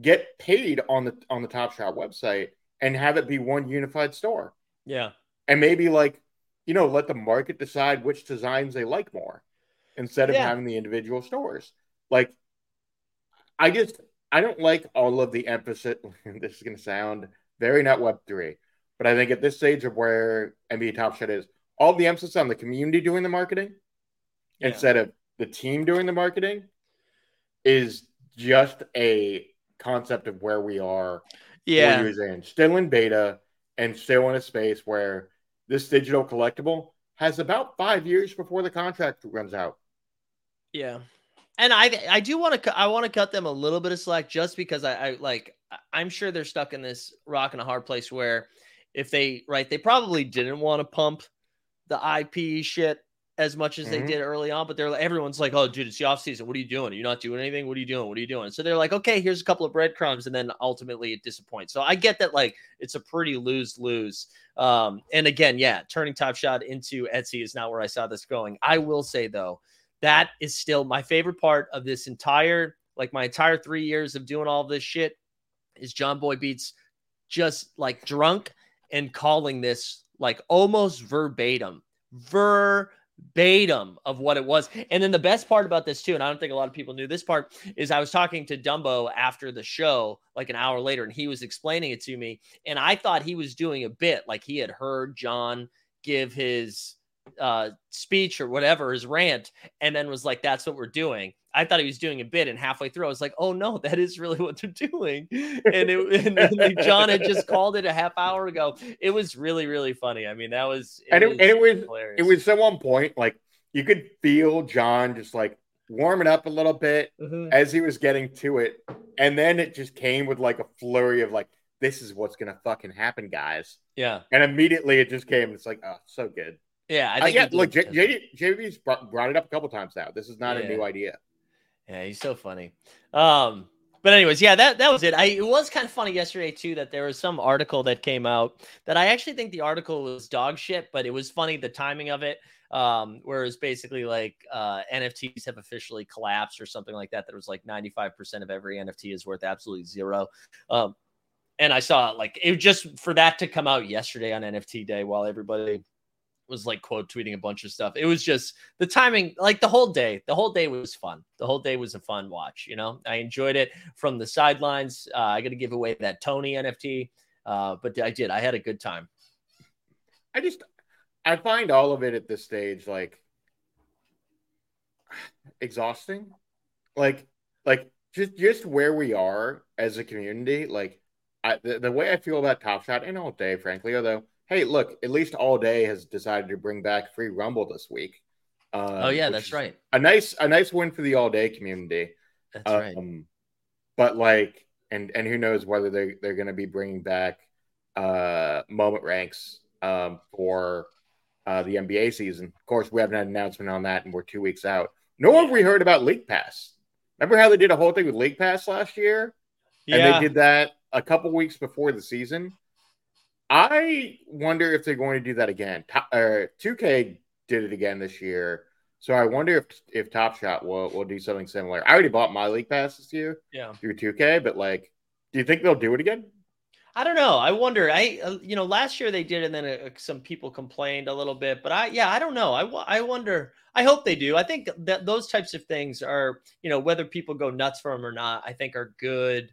get paid on the on the Top Shot website, and have it be one unified store, yeah, and maybe like you know let the market decide which designs they like more, instead of Yeah. having the individual stores. Like, I just I don't like all of the emphasis. this is going to sound very not Web three, but I think at this stage of where NBA Top Shot is, all the emphasis on the community doing the marketing Yeah. instead of the team doing the marketing is just a concept of where we are yeah. years in, still in beta and still in a space where this digital collectible has about five years before the contract runs out. Yeah. And I I do want to I want to cut them a little bit of slack just because I, I like I'm sure they're stuck in this rock and a hard place where if they right they probably didn't want to pump the IP shit as much as they Mhm. did early on, but they're like everyone's like, oh dude, it's the off season. What are you doing? You're you not doing anything? What are you doing? What are you doing? So they're like, okay, here's a couple of breadcrumbs, and then ultimately it disappoints. So I get that like it's a pretty lose lose. Um, and again, yeah, turning Top Shot into Etsy is not where I saw this going. I will say though, that is still my favorite part of this entire, like my entire three years of doing all this shit, is John Boy Beats just like drunk and calling this like almost verbatim, verbatim of what it was. And then the best part about this too, and I don't think a lot of people knew this part, is I was talking to Dumbo after the show, like an hour later, and he was explaining it to me, and I thought he was doing a bit, like he had heard John give his uh speech or whatever his rant and then was like that's what we're doing i thought he was doing a bit and halfway through i was like oh no that is really what they're doing and it and, then john had just called it a half hour ago it was really really funny i mean that was And it- and it was- hilarious. It was so on point. Like you could feel John just like warming up a little bit Mhm. as he was getting to it. And then it just came with like a flurry of like, this is what's gonna fucking happen, guys. yeah And immediately it just came. It's like, oh, so good. Yeah i Uh, yeah, look, J-. JD, JV's brought, brought it up a couple times now. This is not a new idea. Yeah, he's so funny. Um, but anyways, yeah, that that was it. I it was kind of funny yesterday too that there was some article that came out that I actually think the article was dog shit, but it was funny the timing of it. Um, whereas basically like uh NFTs have officially collapsed or something like that. That was like 95% of every NFT is worth absolutely zero. Um, and I saw like it just for that to come out yesterday on NFT day while everybody was like quote tweeting a bunch of stuff. It was just the timing, like the whole day. The whole day was fun. The whole day was a fun watch. You know, I enjoyed it from the sidelines. Uh, I got to give away that Tony NFT, uh, but I did. I had a good time. I just I find all of it at this stage like exhausting. Like like just just where we are as a community, like I, the, the way I feel about Top Shot and all day, frankly, although hey, look, at least all day has decided to bring back free rumble this week. Uh, oh yeah, that's right. A nice a nice win for the all day community. That's um, right. But like, and and who knows whether they they're going to be bringing back uh moment ranks um for uh the NBA season. Of course, we haven't had an announcement on that, and we're two weeks out. Nor have we heard about League Pass. Remember how they did a whole thing with League Pass last year? Yeah. And they did that a couple weeks before the season. I wonder if they're going to do that again. Uh, 2K did it again this year. So I wonder if if Top Shot will, will do something similar. I already bought my league pass this year yeah. through 2K, but like, do you think they'll do it again? I don't know. I wonder. I uh, you know last year they did, and then uh, some people complained a little bit. But I yeah, I don't know. I I wonder. I hope they do. I think that those types of things are you know whether people go nuts for them or not. I think are good.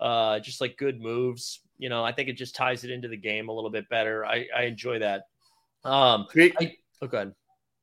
Uh, just like good moves you know, I think it just ties it into the game a little bit better. I, I enjoy that. Um, I, oh, go ahead.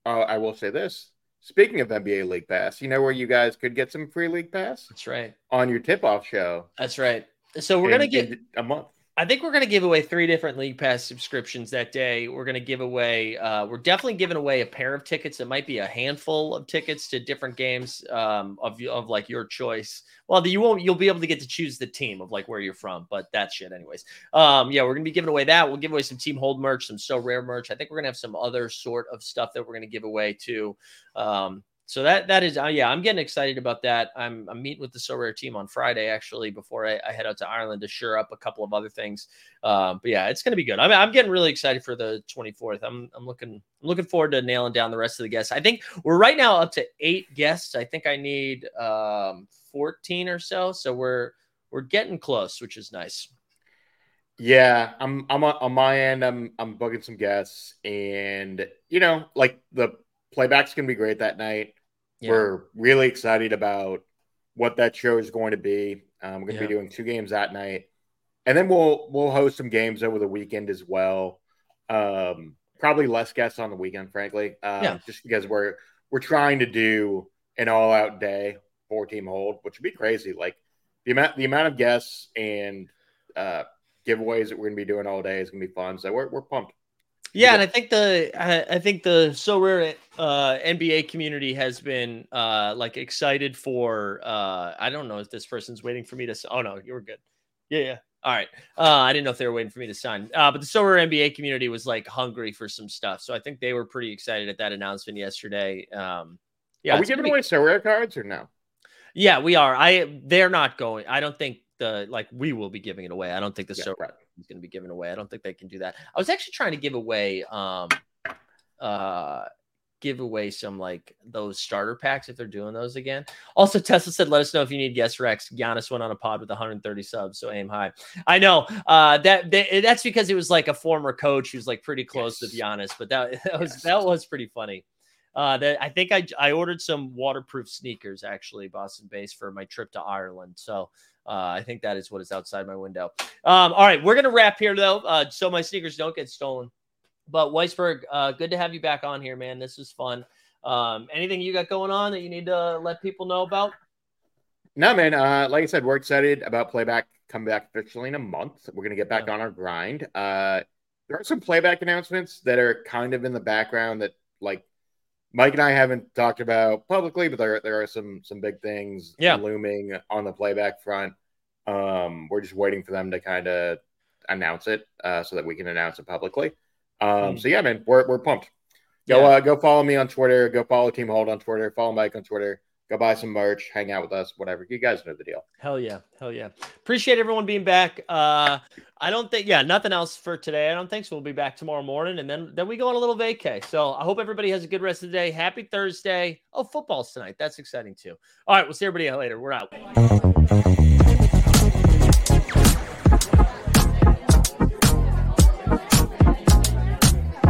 Uh, I will say this. Speaking of NBA League Pass, you know where you guys could get some free League Pass? That's right. On your tip off show. That's right. So we're going to get a month. I think we're going to give away three different League Pass subscriptions that day. We're going to give away, uh, we're definitely giving away a pair of tickets. It might be a handful of tickets to different games um, of, of like your choice. Well, you won't, you'll be able to get to choose the team of like where you're from, but that shit, anyways. Um, yeah, we're going to be giving away that. We'll give away some team hold merch, some Sorare merch. I think we're going to have some other sort of stuff that we're going to give away too. Um, so that that is uh, yeah i'm getting excited about that. I'm, I'm meeting with the Sorare team on friday actually before I, I, head out to ireland to sure up a couple of other things. Um, but yeah it's going to be good. I mean, i'm getting really excited for the 24th i'm, I'm looking i'm looking forward to nailing down the rest of the guests. I think we're right now up to eight guests. I think i need um, 14 or so. So we're we're getting close which is nice. Yeah, I'm I'm on my end. I'm I'm booking some guests, and you know, like the playback's gonna be great that night. Yeah. We're really excited about what that show is going to be. Um, we're going to yeah. be doing two games that night, and then we'll we'll host some games over the weekend as well. Um, probably less guests on the weekend, frankly, um, yeah. just because we're we're trying to do an all out day four team hold, which would be crazy. Like the amount the amount of guests and uh, giveaways that we're going to be doing all day is going to be fun. So we're we're pumped. Yeah, and I think the I, I think the Sorare uh, NBA community has been uh, like excited for. Uh, I don't know if this person's waiting for me to. Oh no, you were good. Yeah, yeah. All right. Uh, I didn't know if they were waiting for me to sign. Uh, but the Sorare NBA community was like hungry for some stuff, so I think they were pretty excited at that announcement yesterday. Um, yeah, are we giving away Sorare cards or no? Yeah, we are. I they're not going. I don't think the like we will be giving it away. I don't think the yeah, Sorare. Right is going to be given away. I don't think they can do that. I was actually trying to give away um uh give away some like those starter packs if they're doing those again. Also, Tesla said, "Let us know if you need guest Rex." Giannis went on a pod with 130 subs, so aim high. I know uh, that, that that's because it was like a former coach who's like pretty close yes. to Giannis, but that, that was yes. that was pretty funny. Uh, that I think I I ordered some waterproof sneakers actually, Boston base for my trip to Ireland. So uh, I think that is what is outside my window. Um, all right, we're gonna wrap here though, uh, so my sneakers don't get stolen. But Weisberg, uh, good to have you back on here, man. This is fun. Um, anything you got going on that you need to let people know about? No, man. Uh, like I said, we're excited about playback coming back officially in a month. We're gonna get back yeah. on our grind. Uh, there are some playback announcements that are kind of in the background that like Mike and I haven't talked about publicly, but there there are some some big things yeah. looming on the playback front. Um, we're just waiting for them to kind of announce it uh, so that we can announce it publicly. Um, mm. So yeah, man, we're we're pumped. Go yeah. uh, go follow me on Twitter. Go follow Team Hold on Twitter. Follow Mike on Twitter go buy some merch, hang out with us, whatever. You guys know the deal. Hell yeah. Hell yeah. Appreciate everyone being back. Uh I don't think yeah, nothing else for today. I don't think so. We'll be back tomorrow morning and then then we go on a little vacay. So I hope everybody has a good rest of the day. Happy Thursday. Oh, football's tonight. That's exciting too. All right, we'll see everybody later. We're out.